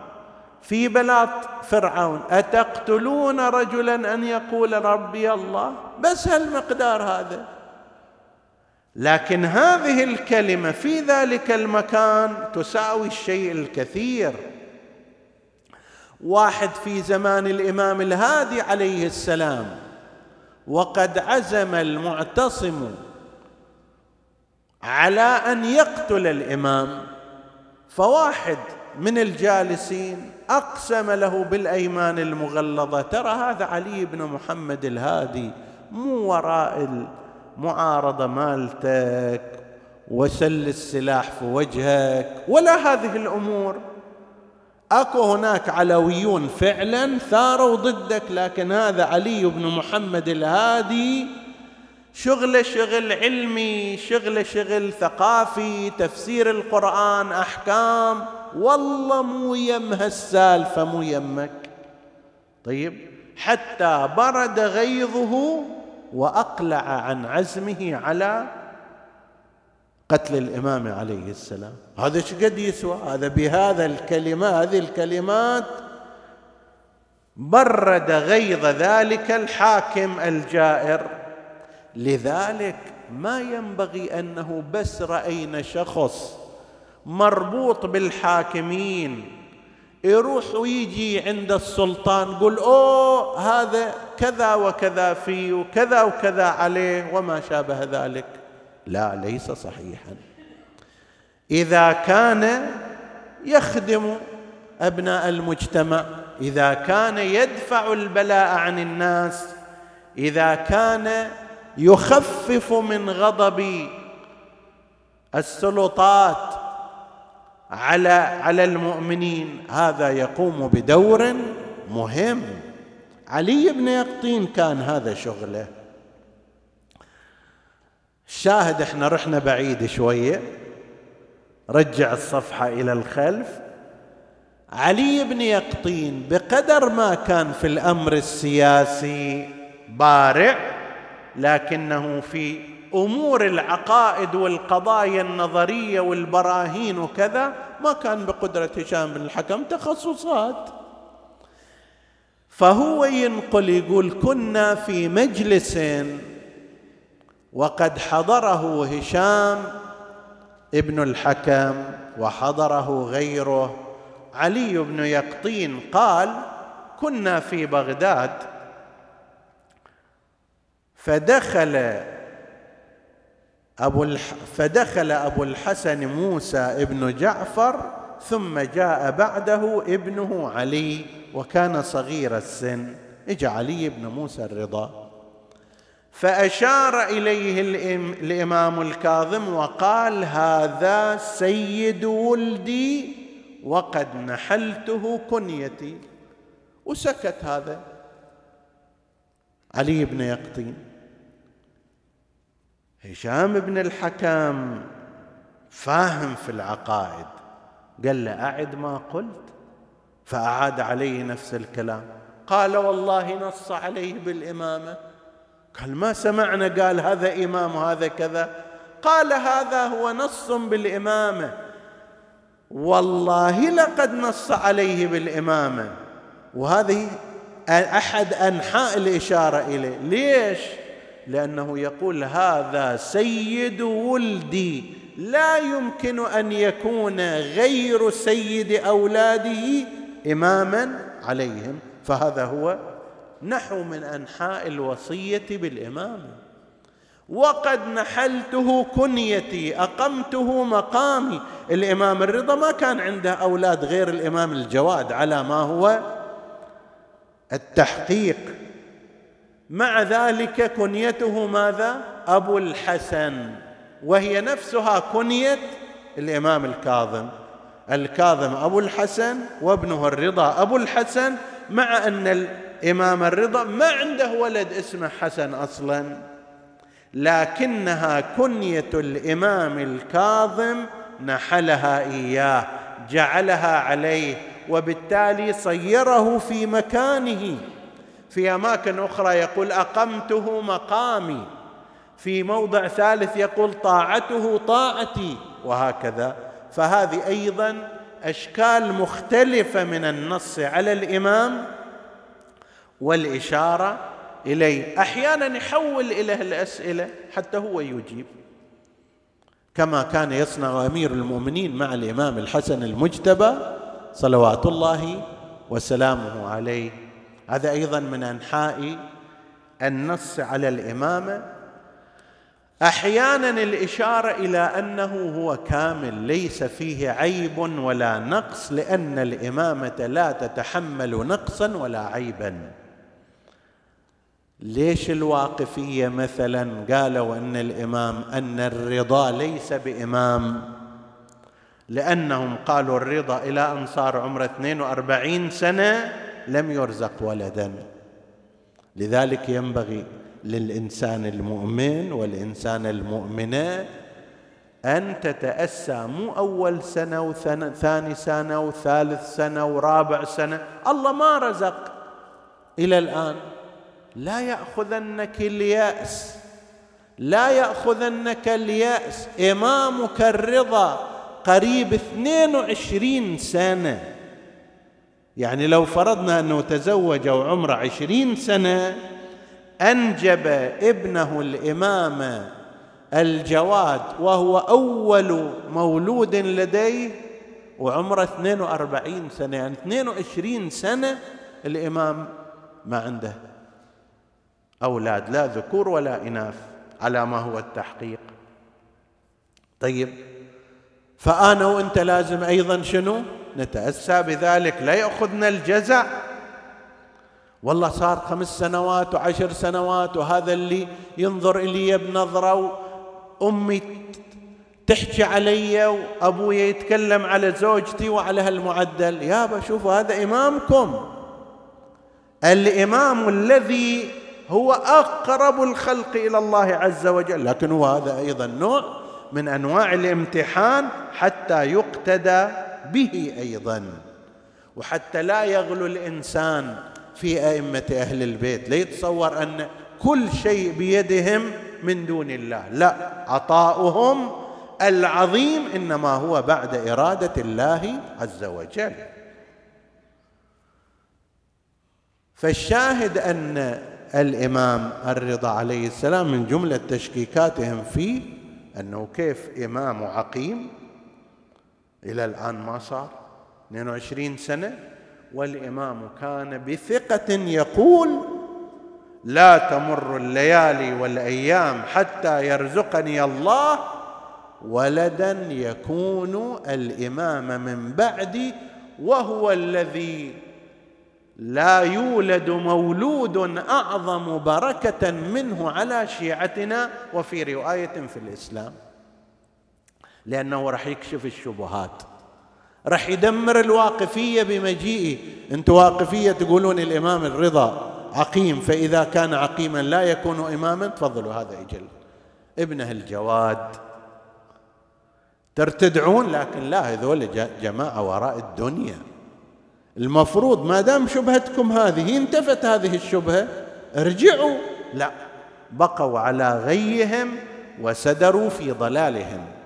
[SPEAKER 1] في بلاط فرعون أتقتلون رجلا أن يقول ربي الله؟ بس هالمقدار هذا. لكن هذه الكلمة في ذلك المكان تساوي الشيء الكثير. واحد في زمان الإمام الهادي عليه السلام وقد عزم المعتصم على أن يقتل الإمام فواحد من الجالسين أقسم له بالأيمان المغلظة. ترى هذا علي بن محمد الهادي مو وراء المعارضه مالتك وسل السلاح في وجهك ولا هذه الأمور. أكو هناك علويون فعلا ثاروا ضدك لكن هذا علي بن محمد الهادي شغله شغل علمي شغله شغل ثقافي تفسير القرآن أحكام. والله مو يم هالسالفة مو يمك. طيب حتى برد غيظه وأقلع عن عزمه على قتل الإمام عليه السلام. هذا إيش قد يسوى؟ هذا بهذا الكلمة هذه الكلمات برد غيظ ذلك الحاكم الجائر. لذلك ما ينبغي أنه بس رأينا شخص مربوط بالحاكمين. يروح ويجي عند السلطان يقول أوه هذا كذا وكذا فيه وكذا وكذا عليه وما شابه ذلك. لا ليس صحيحا. إذا كان يخدم أبناء المجتمع إذا كان يدفع البلاء عن الناس إذا كان يخفف من غضب السلطات على على المؤمنين. هذا يقوم بدور مهم. علي بن يقطين كان هذا شغله. الشاهد إحنا رحنا بعيد شوية رجع الصفحة إلى الخلف. علي بن يقطين بقدر ما كان في الأمر السياسي بارع لكنه في أمور العقائد والقضايا النظرية والبراهين وكذا ما كان بقدرة هشام بن الحكم تخصصات. فهو ينقل يقول كنا في مجلس وقد حضره هشام ابن الحكم وحضره غيره. علي بن يقطين قال كنا في بغداد. فدخل أبو الح... فدخل أبو الحسن موسى ابن جعفر ثم جاء بعده ابنه علي وكان صغير السن. اجى علي بن موسى الرضا. فأشار إليه الإمام الكاظم وقال هذا سيد ولدي وقد نحلته كنيتي. وسكت هذا. علي بن يقطين. هشام بن الحكم فاهم في العقائد. قال له أعد ما قلت. فأعاد عليه نفس الكلام. قال والله نص عليه بالإمامة. قال ما سمعنا؟ قال هذا إمام وهذا كذا. قال هذا هو نص بالإمامة. والله لقد نص عليه بالإمامة. وهذه أحد أنحاء الإشارة إليه. ليش؟ لأنه يقول هذا سيد ولدي لا يمكن أن يكون غير سيد أولاده إماما عليهم فهذا هو نحو من أنحاء الوصية بالامامه وقد نحلته كنيتي أقمته مقامي. الإمام الرضا ما كان عنده أولاد غير الإمام الجواد على ما هو التحقيق. مع ذلك كنيته ماذا؟ أبو الحسن. وهي نفسها كنيه الإمام الكاظم. الكاظم أبو الحسن وابنه الرضا أبو الحسن مع أن الإمام الرضا ما عنده ولد اسمه حسن أصلا. لكنها كنية الإمام الكاظم نحلها إياه جعلها عليه وبالتالي صيره في مكانه. في أماكن أخرى يقول أقمته مقامي. في موضع ثالث يقول طاعته طاعتي وهكذا. فهذه أيضا أشكال مختلفة من النص على الإمام والإشارة إليه. أحيانا يحول اليه الأسئلة حتى هو يجيب. كما كان يصنع أمير المؤمنين مع الإمام الحسن المجتبى صلوات الله وسلامه عليه. هذا أيضا من أنحاء النص على الإمامة. أحيانا الإشارة إلى أنه هو كامل ليس فيه عيب ولا نقص لأن الإمامة لا تتحمل نقصا ولا عيبا. ليش الواقفية مثلا قالوا أن الإمام أن الرضا ليس بإمام؟ لأنهم قالوا الرضا إلى ان صار عمره 42 سنة لم يرزق ولدا. لذلك ينبغي للإنسان المؤمن والإنسان المؤمنة أن تتأسى مو أول سنة وثاني سنة وثالث سنة ورابع سنة. الله ما رزق إلى الآن. لا يأخذنك اليأس. لا يأخذنك اليأس. إمامك الرضا قريب 22 سنة. يعني لو فرضنا أنه تزوج وعمره عشرين سنة أنجب ابنه الإمام الجواد وهو أول مولود لديه وعمره 42 سنة يعني 22 سنة الإمام ما عنده أولاد لا ذكور ولا إناث على ما هو التحقيق. طيب فأنا وأنت لازم أيضا شنو؟ نتأسى بذلك لا يأخذنا الجزع. والله صار خمس سنوات وعشر سنوات وهذا اللي ينظر إلي بنظره وأمي تحكي علي وابويا يتكلم على زوجتي وعلى هالمعدل. يابا شوفوا هذا إمامكم. الإمام الذي هو أقرب الخلق إلى الله عز وجل. لكن هو هذا أيضا نوع من أنواع الامتحان حتى يقتدى به أيضا. وحتى لا يغلو الإنسان في أئمة أهل البيت لا يتصور أن كل شيء بيدهم من دون الله. لا عطاؤهم العظيم إنما هو بعد إرادة الله عز وجل. فالشاهد أن الإمام الرضا عليه السلام من جملة تشكيكاتهم فيه أنه كيف إمام عقيم إلى الآن ما صار؟ 22 سنة والإمام كان بثقة يقول لا تمر الليالي والأيام حتى يرزقني الله ولدا يكون الإمام من بعدي وهو الذي لا يولد مولود أعظم بركة منه على شيعتنا. وفي رواية في الإسلام. لأنه راح يكشف الشبهات. راح يدمر الواقفية بمجيئه. أنتم واقفية تقولون الإمام الرضا عقيم فإذا كان عقيما لا يكون إماما تفضلوا هذا إجل. ابنه الجواد. ترتدعون لكن لا هذول جماعة وراء الدنيا. المفروض ما دام شبهتكم هذه انتفت هذه الشبهة ارجعوا. لا بقوا على غيهم وسدروا في ضلالهم.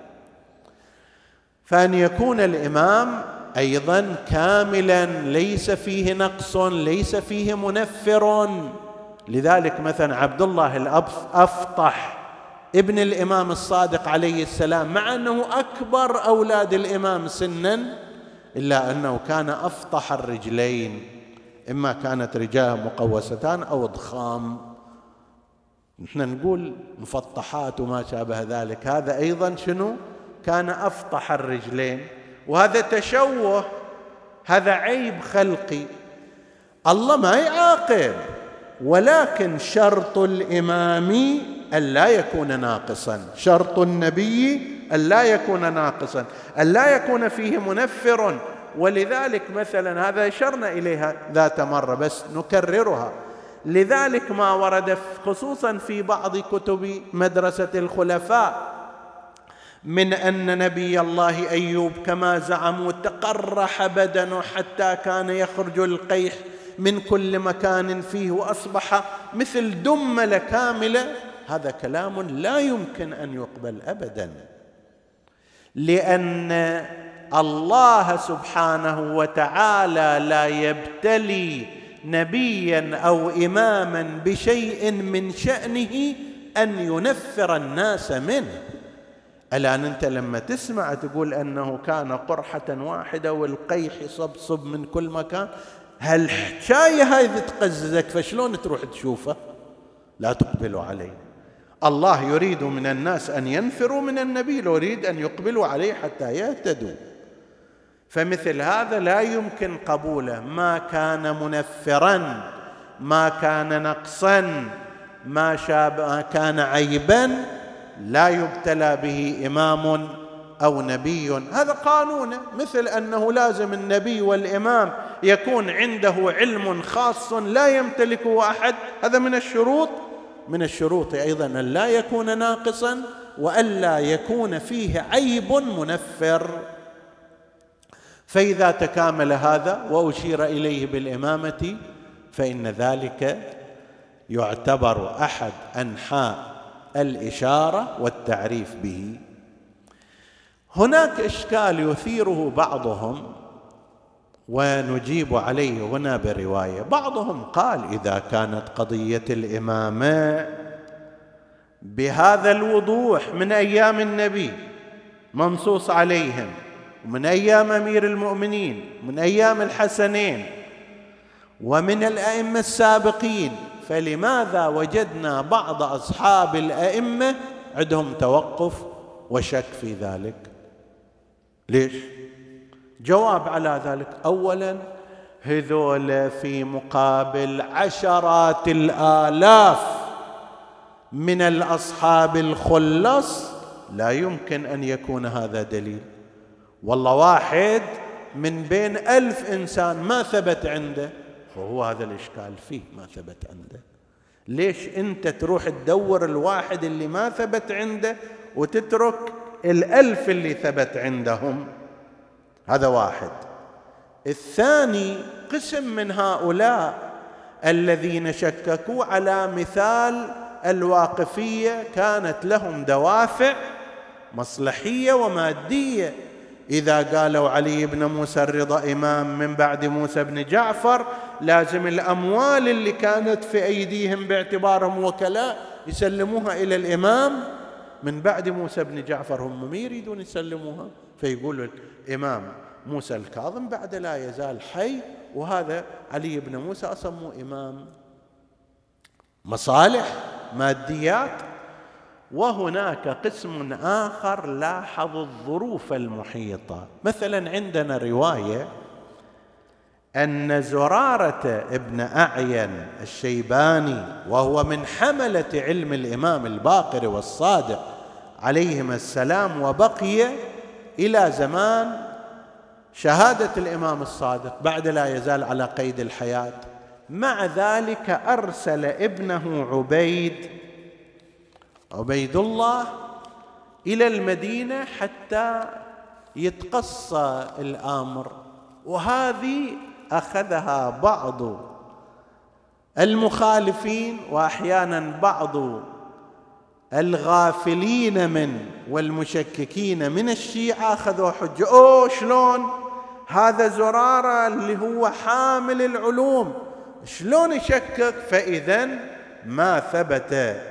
[SPEAKER 1] فان يكون الإمام أيضا كاملا ليس فيه نقص ليس فيه منفر. لذلك مثلا عبد الله الافطح ابن الإمام الصادق عليه السلام مع أنه أكبر أولاد الإمام سنا إلا أنه كان أفطح الرجلين. إما كانت رجاه مقوستان أو ضخام. نحن نقول مفطحات وما شابه ذلك. هذا أيضا شنو؟ كان أفطح الرجلين. وهذا تشوه هذا عيب خلقي. الله ما يعاقب ولكن شرط الإمام الا يكون ناقصا. شرط النبي الا يكون ناقصا. الا يكون فيه منفر. ولذلك مثلا هذا أشرنا إليها ذات مرة بس نكررها. لذلك ما ورد خصوصا في بعض كتب مدرسة الخلفاء. من أن نبي الله أيوب كما زعموا تقرح بدنه حتى كان يخرج القيح من كل مكان فيه وأصبح مثل دمله كامله هذا كلام لا يمكن أن يقبل ابدا. لأن الله سبحانه وتعالى لا يبتلي نبيا أو اماما بشيء من شأنه أن ينفر الناس منه. الآن أنت لما تسمع تقول أنه كان قرحة واحدة والقيح يصبصب من كل مكان هالحكايه هاي تقززك فشلون تروح تشوفه؟ لا تقبلوا عليه الله يريد من الناس أن ينفروا من النبي يريد أن يقبلوا عليه حتى يهتدوا. فمثل هذا لا يمكن قبوله. ما كان منفرا ما كان نقصا ما شاب كان عيبا لا يبتلى به إمام أو نبي. هذا قانونه مثل أنه لازم النبي والإمام يكون عنده علم خاص لا يمتلكه أحد. هذا من الشروط. من الشروط أيضا أن لا يكون ناقصا والا يكون فيه عيب منفر. فإذا تكامل هذا وأشير إليه بالإمامة فإن ذلك يعتبر أحد أنحاء الإشارة والتعريف به. هناك إشكال يثيره بعضهم ونجيب عليه هنا برواية. بعضهم قال إذا كانت قضية الإمامة بهذا الوضوح من أيام النبي منصوص عليهم ومن أيام أمير المؤمنين من أيام الحسنين ومن الأئمة السابقين فلماذا وجدنا بعض أصحاب الأئمة عندهم توقف وشك في ذلك؟ ليش؟ جواب على ذلك. اولا هذول في مقابل عشرات الآلاف من الأصحاب الخلص لا يمكن أن يكون هذا دليل. والله واحد من بين ألف إنسان ما ثبت عنده. وهو هذا الإشكال فيه ما ثبت عنده. ليش أنت تروح تدور الواحد اللي ما ثبت عنده وتترك الألف اللي ثبت عندهم؟ هذا واحد. الثاني قسم من هؤلاء الذين شككوا على مثال الواقفية كانت لهم دوافع مصلحية ومادية. إذا قالوا علي بن موسى الرضا إمام من بعد موسى بن جعفر لازم الأموال اللي كانت في أيديهم باعتبارهم وكلاء يسلموها إلى الإمام. من بعد موسى بن جعفر هم ما يريدون يسلموها؟ فيقول الإمام موسى الكاظم بعد لا يزال حي وهذا علي بن موسى أصلا إمام مصالح ماديات. وهناك قسم آخر لاحظ الظروف المحيطة. مثلا عندنا رواية أن زرارة ابن أعين الشيباني وهو من حملة علم الإمام الباقر والصادق عليهما السلام وبقي إلى زمان شهادة الإمام الصادق بعد لا يزال على قيد الحياة. مع ذلك أرسل ابنه عبيد عبيد الله إلى المدينة حتى يتقصى الأمر. وهذه أخذها بعض المخالفين وأحيانا بعض الغافلين من والمشككين من الشيعة. أخذوا حجة. أوه شلون؟ هذا زرارة اللي هو حامل العلوم. شلون يشكك؟ فاذا ما ثبت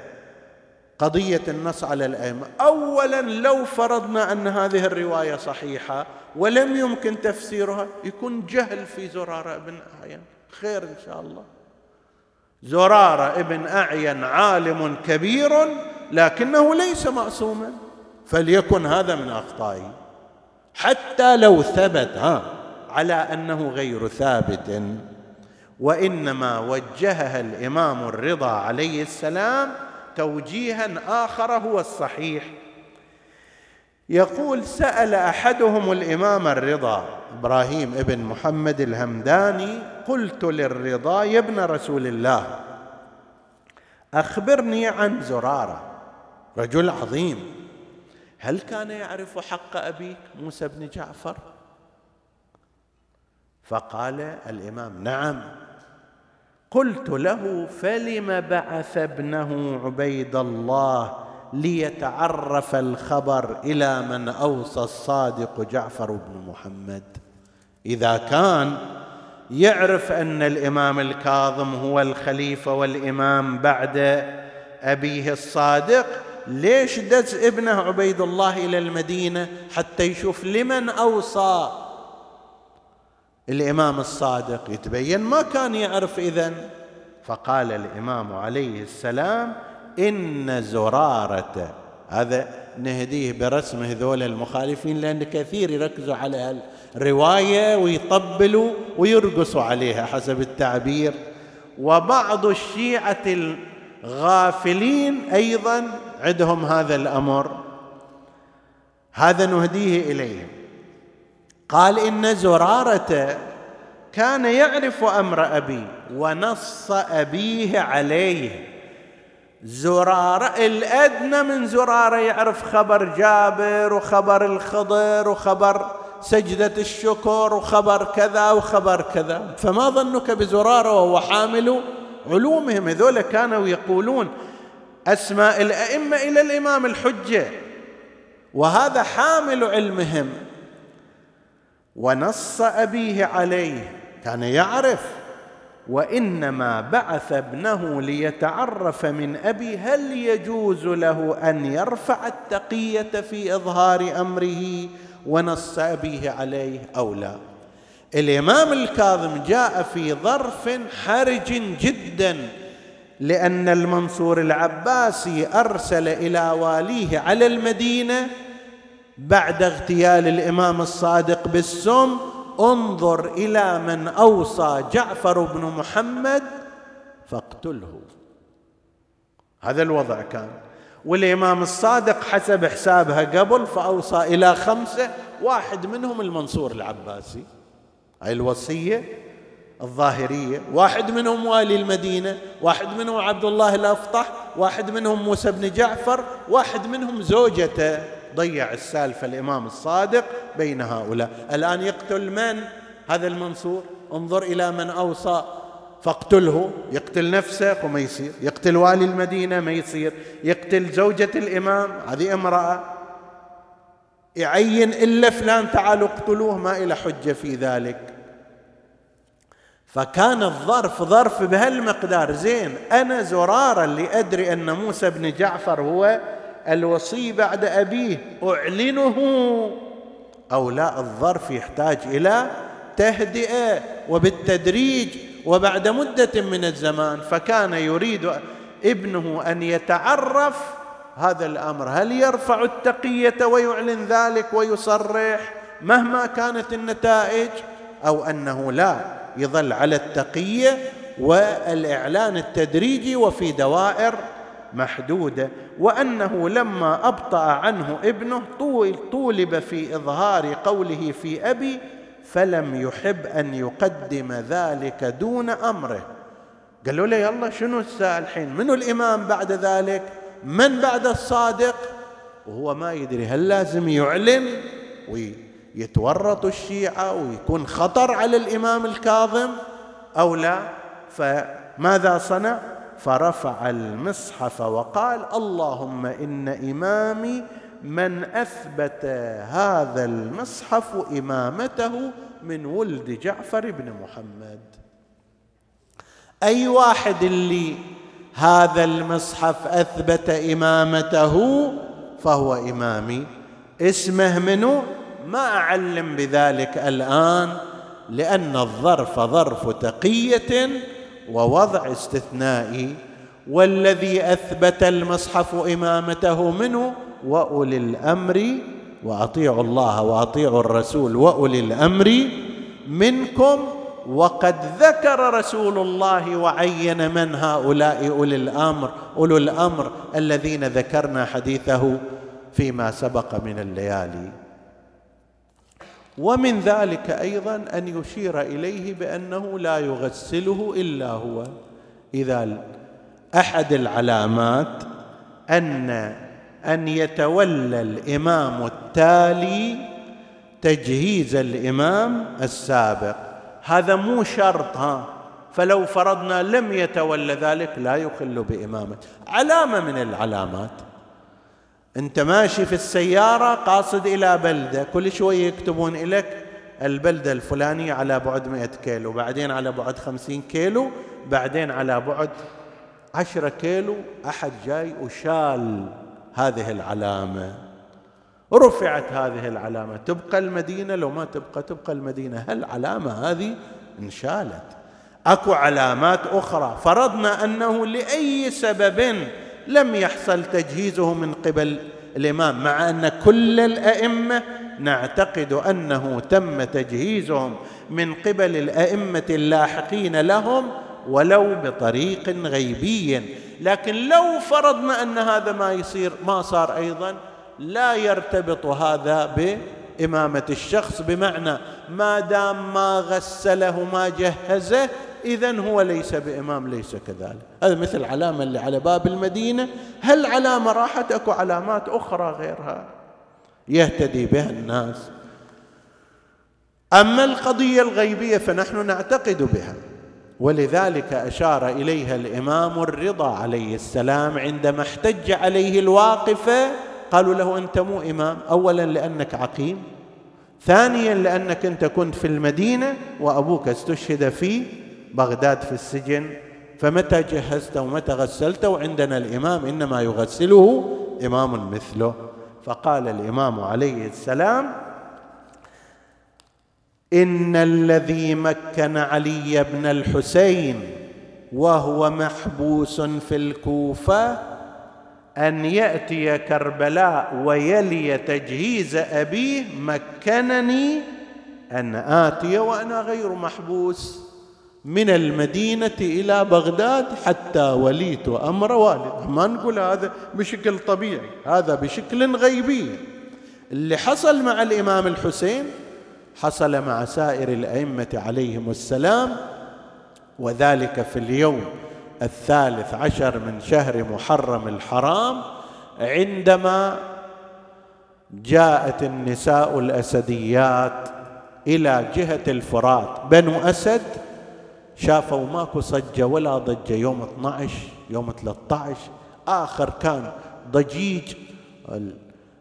[SPEAKER 1] قضية النص على الأئمة. اولا لو فرضنا أن هذه الرواية صحيحة ولم يمكن تفسيرها يكون جهل في زرارة ابن أعين. خير إن شاء الله. زرارة ابن أعين عالم كبير لكنه ليس معصوما فليكن هذا من أخطائه. حتى لو ثبت ها على أنه غير ثابت وإنما وجهها الإمام الرضا عليه السلام توجيها آخر هو الصحيح. يقول سأل أحدهم الإمام الرضا إبراهيم ابن محمد الهمداني قلت للرضا يا ابن رسول الله أخبرني عن زرارة رجل عظيم هل كان يعرف حق أبيك موسى بن جعفر؟ فقال الإمام نعم. قلت له فلم بعث ابنه عبيد الله ليتعرف الخبر إلى من أوصى الصادق جعفر بن محمد. إذا كان يعرف أن الإمام الكاظم هو الخليفة والإمام بعد أبيه الصادق ليش دز ابنه عبيد الله إلى المدينة حتى يشوف لمن أوصى الإمام الصادق؟ يتبين ما كان يعرف إذن. فقال الإمام عليه السلام إن زرارة هذا نهديه برسم هذول المخالفين لأن كثير يركزوا على الرواية ويطبلوا ويرقصوا عليها حسب التعبير. وبعض الشيعة الغافلين أيضا عندهم هذا الأمر. هذا نهديه إليهم. قال إن زرارة كان يعرف أمر أبي ونص أبيه عليه. زرارة الأدنى من زرارة يعرف خبر جابر وخبر الخضر وخبر سجدة الشكر وخبر كذا وخبر كذا. فما ظنك بزرارة وهو حامل علومهم؟ هذول كانوا يقولون أسماء الأئمة إلى الإمام الحجة وهذا حامل علمهم. ونص أبيه عليه كان يعرف وإنما بعث ابنه ليتعرف من أبي هل يجوز له أن يرفع التقية في إظهار أمره ونص أبيه عليه أو لا؟ الإمام الكاظم جاء في ظرف حرج جدا لأن المنصور العباسي أرسل إلى واليه على المدينة بعد اغتيال الإمام الصادق بالسم انظر إلى من أوصى جعفر بن محمد فاقتله. هذا الوضع كان. والإمام الصادق حسب حسابها قبل فأوصى إلى خمسة واحد منهم المنصور العباسي. هاي الوصية الظاهرية. واحد منهم والي المدينة واحد منهم عبد الله الأفطح واحد منهم موسى بن جعفر واحد منهم زوجته. ضيع السالفة الامام الصادق بين هؤلاء. الآن يقتل من؟ هذا المنصور. انظر إلى من أوصى. فاقتله. يقتل نفسه وما يصير. يقتل والي المدينة ما يصير. يقتل زوجة الإمام. هذه امرأة. يعين إلا فلان تعالوا اقتلوه. ما إلى حجة في ذلك. فكان الظرف ظرف بهالمقدار. زين أنا زرارا اللي ادري أن موسى بن جعفر هو الوصي بعد أبيه. أعلنه. أو لا الظرف يحتاج إلى تهدئة وبالتدريج وبعد مدة من الزمان. فكان يريد ابنه أن يتعرف هذا الأمر. هل يرفع التقية ويعلن ذلك ويصرح مهما كانت النتائج؟ أو أنه لا يظل على التقية والإعلان التدريجي وفي دوائر محدوده وأنه لما أبطأ عنه ابنه طولب في إظهار قوله في أبي فلم يحب أن يقدم ذلك دون أمره. قالوا له يلا شنو الساعة الحين؟ منو الإمام بعد ذلك؟ من بعد الصادق؟ وهو ما يدري هل لازم يعلن ويتورط الشيعة ويكون خطر على الإمام الكاظم أو لا؟ فماذا صنع؟ فرفع المصحف وقال اللهم إن إمامي من أثبت هذا المصحف إمامته من ولد جعفر بن محمد. أي واحد اللي هذا المصحف أثبت إمامته فهو إمامي. اسمه منو؟ ما أعلم بذلك الآن لأن الظرف ظرف تقية ووضع استثنائي والذي أثبت المصحف إمامته منه وأولي الأمر وأطيعوا الله وأطيعوا الرسول وأولي الأمر منكم وقد ذكر رسول الله وعين من هؤلاء أولي الأمر أولو الأمر الذين ذكرنا حديثه فيما سبق من الليالي. ومن ذلك أيضا أن يشير إليه بأنه لا يغسله إلا هو. إذا أحد العلامات أن أن يتولى الإمام التالي تجهيز الإمام السابق. هذا مو شرط ها. فلو فرضنا لم يتولى ذلك لا يخل بإمامه. علامة من العلامات. انت ماشي في السيارة قاصد إلى بلدة كل شوية يكتبون لك البلدة الفلانية على بعد مئة كيلو بعدين على بعد خمسين كيلو بعدين على بعد عشرة كيلو أحد جاي وشال هذه العلامة. رفعت هذه العلامة. تبقى المدينة لو ما تبقى تبقى المدينة. هل العلامة هذه؟ انشالت. أكو علامات أخرى. فرضنا أنه لأي سبب لم يحصل تجهيزه من قبل الإمام مع أن كل الأئمة نعتقد أنه تم تجهيزهم من قبل الأئمة اللاحقين لهم ولو بطريق غيبي. لكن لو فرضنا أن هذا ما يصير ما صار أيضا لا يرتبط هذا بإمامة الشخص. بمعنى ما دام ما غسله ما جهزه اذا هو ليس بإمام ليس كذلك. هذا مثل العلامه اللي على باب المدينة. هل علامة راحت؟ أكو علامات أخرى غيرها يهتدي بها الناس. أما القضية الغيبية فنحن نعتقد بها ولذلك أشار إليها الإمام الرضا عليه السلام عندما احتج عليه الواقفة. قالوا له أنت مو إمام اولا لأنك عقيم ثانيا لأنك أنت كنت في المدينة وأبوك استشهد في بغداد في السجن فمتى جهزت ومتى غسلت وعندنا الإمام إنما يغسله إمام مثله. فقال الإمام عليه السلام إن الذي مكن علي بن الحسين وهو محبوس في الكوفة أن يأتي كربلاء ويلي تجهيز أبيه مكنني أن آتي وأنا غير محبوس. من المدينة إلى بغداد حتى وليت أمر والد. ما نقول هذا بشكل طبيعي هذا بشكل غيبي. اللي حصل مع الإمام الحسين حصل مع سائر الأئمة عليهم السلام وذلك في اليوم الثالث عشر من شهر محرم الحرام عندما جاءت النساء الأسديات إلى جهة الفرات بنو أسد شافوا ماكو صجة ولا ضجة. يوم 12 يوم 13 آخر كان ضجيج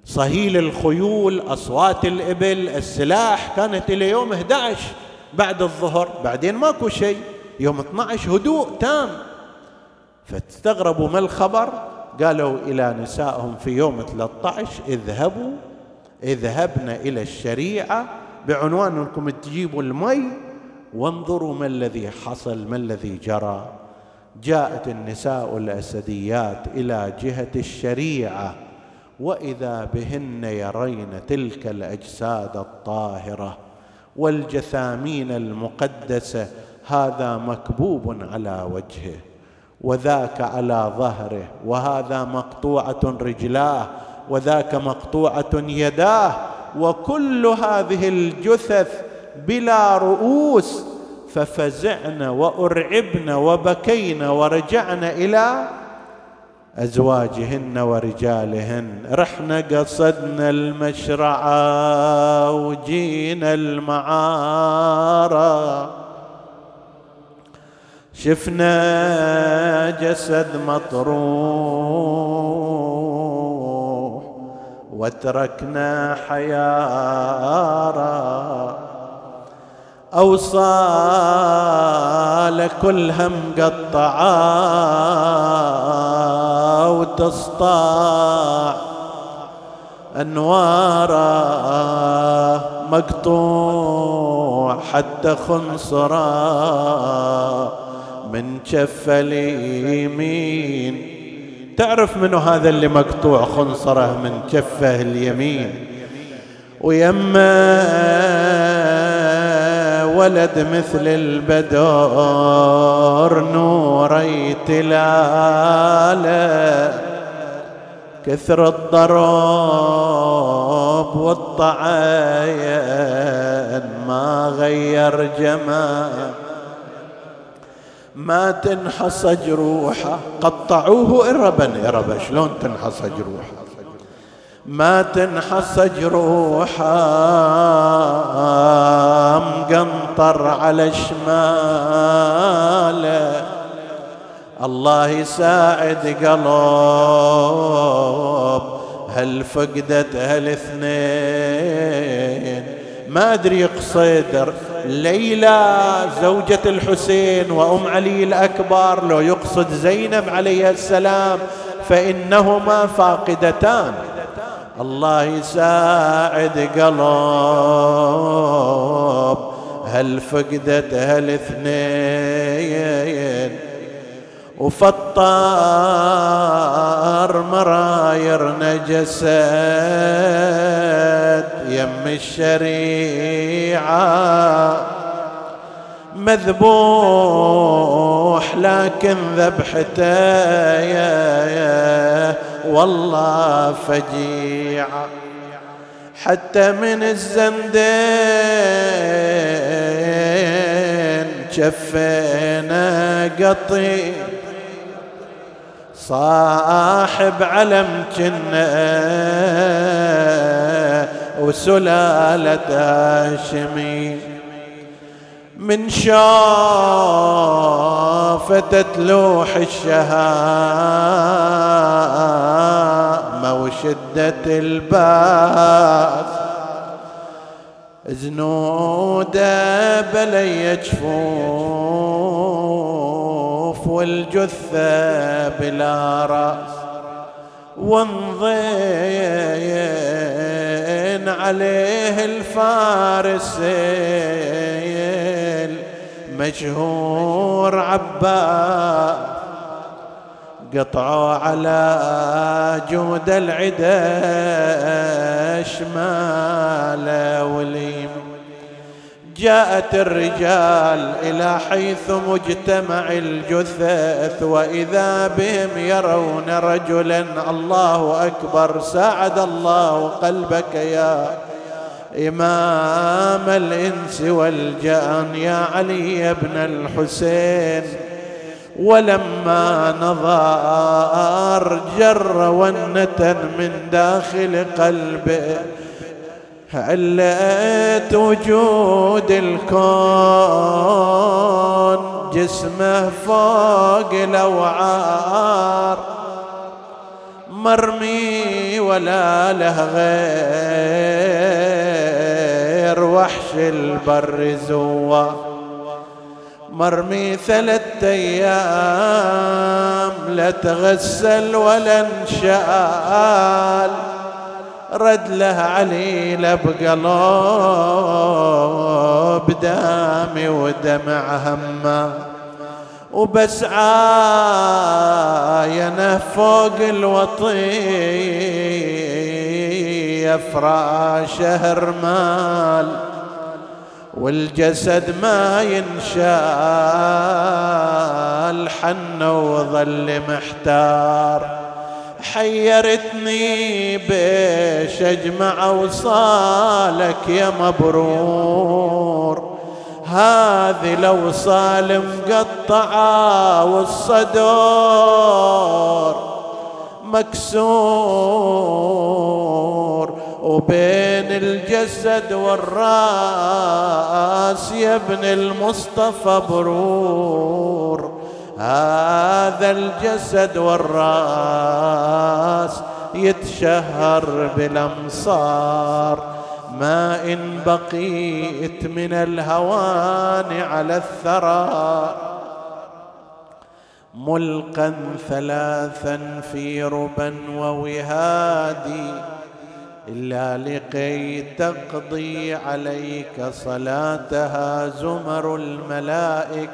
[SPEAKER 1] صهيل الخيول أصوات الإبل السلاح. كانت إلى يوم 11 بعد الظهر. بعدين ماكو شيء. يوم 12 هدوء تام. فاستغربوا ما الخبر؟ قالوا إلى نسائهم في يوم 13 اذهبوا اذهبن إلى الشريعة. بعنوان أنكم تجيبوا المي. وانظروا ما الذي حصل ما الذي جرى. جاءت النساء الأسديات إلى جهة الشريعة وإذا بهن يرين تلك الأجساد الطاهرة والجثامين المقدسة هذا مكبوب على وجهه وذاك على ظهره وهذا مقطوعة رجلاه وذاك مقطوعة يداه وكل هذه الجثث بلا رؤوس ففزعن وارعبن وبكين ورجعن إلى أزواجهن ورجالهن. رحنا قصدنا المشرعه وجينا المعاره شفنا جسد مطروح وتركنا حياره أوصال كل هم قطعا وتسطع أنواره مقطوع حتى خنصرا من شف اليمين. تعرف منه هذا اللي مقطوع خنصرة من كفه اليمين؟ ويمه ولد مثل البدر نوري تلاله كثر الضرب والطعين ما غير جمال ما تنحص جروحه قطعوه إربا إربا شلون تنحص جروحه ما تنحص جروحه مقنطر على شماله. الله يساعد قلب هل فقدت هالاثنين؟ ما أدري يقصد ليلى زوجة الحسين وأم علي الأكبر لو يقصد زينب عليه السلام فإنهما فاقدتان. الله يساعد قلب هل فقدت هالاثنين وفطار مراير نجسد يم الشريعة. مذبوح لكن ذبحته. والله فجيعة حتى من الزندين شفينا قطي. صاحب علم جنة وسلالة هاشمي من شافت تلوح الشهامة وشدة الباس زنوده بلي جفوف والجثة بلا رأس. وانضين عليه الفارسين مشهور عباس قطعوا على جود العدا شمال وليم. جاءت الرجال إلى حيث مجتمع الجثث وإذا بهم يرون رجلا الله أكبر ساعد الله قلبك يا إمام الإنس والجأن يا علي بن الحسين. ولما نظر جر ونة من داخل قلبه علت وجود الكون جسمه فوق الأوعار. مرمي ولا له غير وحش البر زوا مرمي ثلاثة أيام لا تغسل ولا انشال. رد له عليل بقلب دامي ودمع همه. وبس عاينه فوق الوطية فراشه رمال والجسد ما ينشال حن وظل محتار. حيرتني بيش أجمع أوصالك يا مبرور. هذه الأوصال مقطعة والصدور. مكسور وبين الجسد والراس يا ابن المصطفى برور. هذا الجسد والراس يتشهر بالأمصار. ما إن بقيت من الهوان على الثرى. ملقا ثلاثا في ربا ووهادي إلا لكي تقضي عليك صلاتها زمر الملائك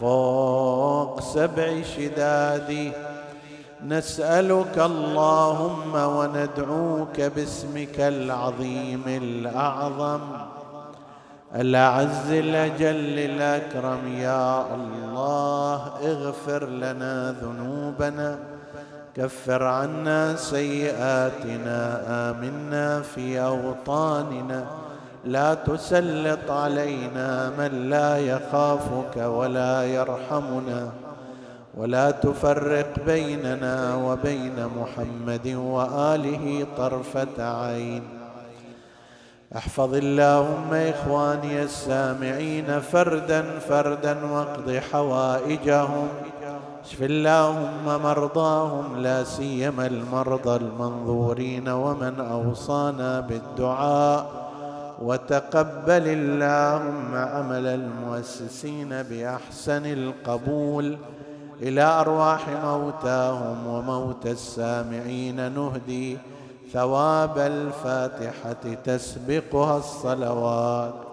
[SPEAKER 1] فوق سبع شداد. نسألك اللهم وندعوك باسمك العظيم الأعظم. الأعز الأجل الأكرم يا الله اغفر لنا ذنوبنا كفر عنا سيئاتنا آمنا في أوطاننا. لا تسلط علينا من لا يخافك ولا يرحمنا ولا تفرق بيننا وبين محمد وآله طرفة عين. أحفظ اللهم إخواني السامعين فردا فردا واقض حوائجهم. اشف اللهم مرضاهم لا سيما المرضى المنظورين ومن أوصانا بالدعاء. وتقبل اللهم عمل المؤسسين بأحسن القبول. إلى أرواح موتاهم وموتى السامعين نهدي. ثواب الفاتحة تسبقها الصلوات.